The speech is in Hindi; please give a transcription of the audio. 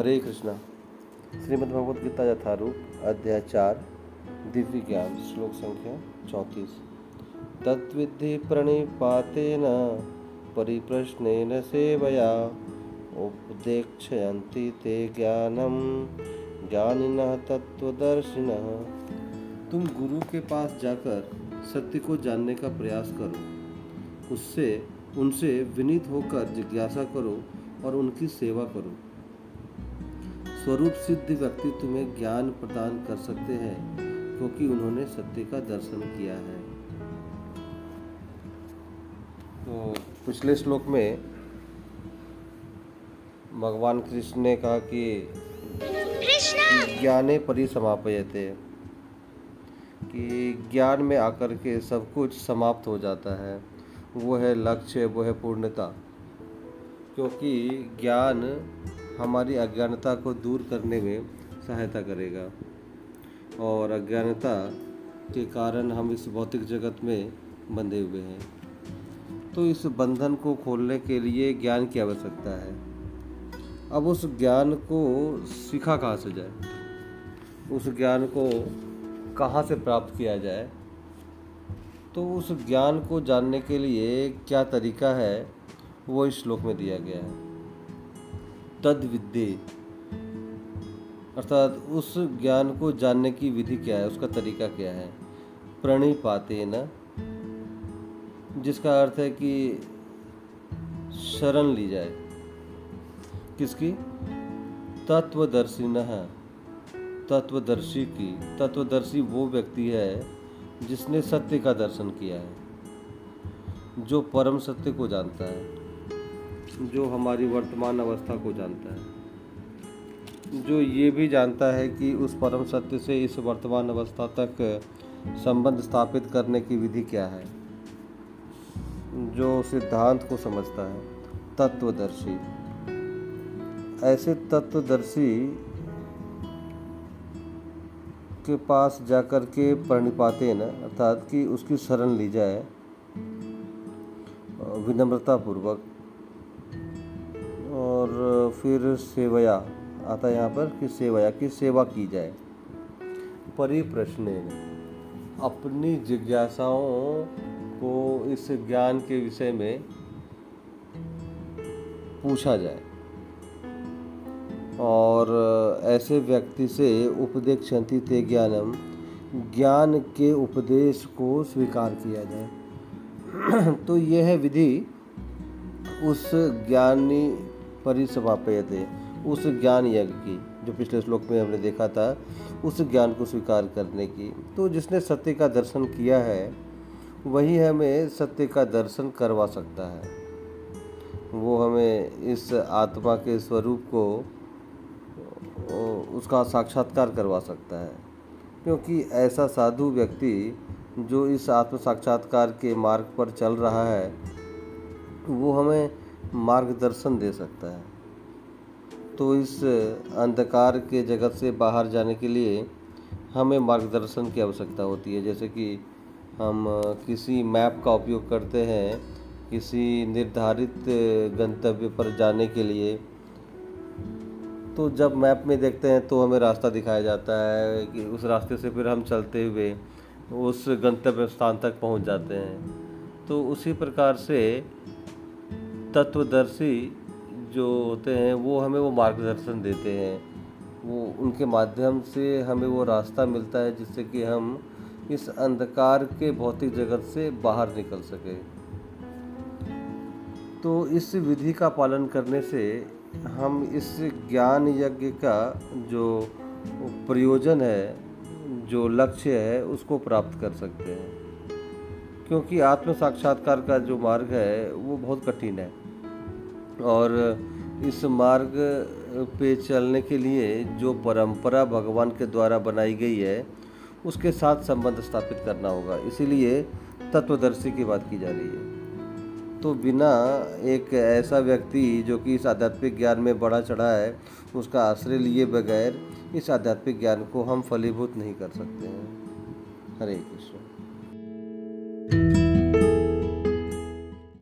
हरे कृष्णा। श्रीमद् भगवद गीता यथारूप, अध्याय चार, दिव्य ज्ञान, श्लोक संख्या चौंतीस। तत्विधि प्रणिपाते प्रणिपातेन, परिप्रश्नेन सेवया, उपदेक्षयन्ति ते ज्ञानम ज्ञानिनः तत्वदर्शिनः तुम गुरु के पास जाकर सत्य को जानने का प्रयास करो। उससे, उनसे विनीत होकर जिज्ञासा करो और उनकी सेवा करो। स्वरूप सिद्ध व्यक्ति तुम्हें ज्ञान प्रदान कर सकते हैं क्योंकि उन्होंने सत्य का दर्शन किया है। तो पिछले श्लोक में भगवान कृष्ण ने कहा कि ज्ञाने परिसमापयते कि ज्ञान में आकर के सब कुछ समाप्त हो जाता है। वो है लक्ष्य वो है पूर्णता क्योंकि ज्ञान हमारी अज्ञानता को दूर करने में सहायता करेगा। और अज्ञानता के कारण हम इस भौतिक जगत में बंधे हुए हैं। तो इस बंधन को खोलने के लिए ज्ञान की आवश्यकता है। अब उस ज्ञान को सीखा कहाँ से जाए? उस ज्ञान को कहाँ से प्राप्त किया जाए? तो उस ज्ञान को जानने के लिए क्या तरीका है, वो इस श्लोक में दिया गया है। तद विद्य अर्थात उस ज्ञान को जानने की विधि क्या है? उसका तरीका क्या है? प्रणी पाते न जिसका अर्थ है कि शरण ली जाए। किसकी? तत्वदर्शी न तत्वदर्शी की। तत्वदर्शी वो व्यक्ति है जिसने सत्य का दर्शन किया है, जो परम सत्य को जानता है। जो हमारी वर्तमान अवस्था को जानता है। जो ये भी जानता है कि उस परम सत्य से इस वर्तमान अवस्था तक संबंध स्थापित करने की विधि क्या है, जो सिद्धांत को समझता है, तत्वदर्शी। ऐसे तत्वदर्शी के पास जाकर के प्रणिपाते न अर्थात कि उसकी शरण ली जाए विनम्रता पूर्वक और फिर सेवया, आता है यहाँ पर कि सेवया, की सेवा की जाए। परिप्रश्न अपनी जिज्ञासाओं को इस ज्ञान के विषय में पूछा जाए। और ऐसे व्यक्ति से उपदेक्षन्ति ते ज्ञानम, ज्ञान के उपदेश को स्वीकार किया जाए। तो यह विधि उस ज्ञानी परिसमापयते उस ज्ञान यज्ञ की, जो पिछले श्लोक में हमने देखा था, उस ज्ञान को स्वीकार करने की। तो जिसने सत्य का दर्शन किया है, वही हमें सत्य का दर्शन करवा सकता है। वो हमें इस आत्मा के स्वरूप को उसका साक्षात्कार करवा सकता है। क्योंकि ऐसा साधु व्यक्ति, जो इस आत्म साक्षात्कार के मार्ग पर चल रहा है, वो हमें मार्गदर्शन दे सकता है। तो इस अंधकार के जगत से बाहर जाने के लिए हमें मार्गदर्शन की आवश्यकता होती है। जैसे कि हम किसी मैप का उपयोग करते हैं, किसी निर्धारित गंतव्य पर जाने के लिए। तो जब मैप में देखते हैं तो हमें रास्ता दिखाया जाता है कि उस रास्ते से फिर हम चलते हुए उस गंतव्य स्थान तक पहुँच जाते हैं। तो उसी प्रकार से तत्वदर्शी जो होते हैं, वो हमें वो मार्गदर्शन देते हैं। वो उनके माध्यम से हमें वो रास्ता मिलता है, जिससे कि हम इस अंधकार के भौतिक जगत से बाहर निकल सके। तो इस विधि का पालन करने से हम इस ज्ञान यज्ञ का जो प्रयोजन है, जो लक्ष्य है, उसको प्राप्त कर सकते हैं। क्योंकि आत्म साक्षात्कार का जो मार्ग है, वो बहुत कठिन है। और इस मार्ग पे चलने के लिए जो परंपरा भगवान के द्वारा बनाई गई है, उसके साथ संबंध स्थापित करना होगा। इसीलिए तत्वदर्शी की बात की जा रही है। तो बिना एक ऐसा व्यक्ति जो कि इस आध्यात्मिक ज्ञान में बढ़ा चढ़ा है, उसका आश्रय लिए बगैर इस आध्यात्मिक ज्ञान को हम फलीभूत नहीं कर सकते हैं। हरे कृष्ण।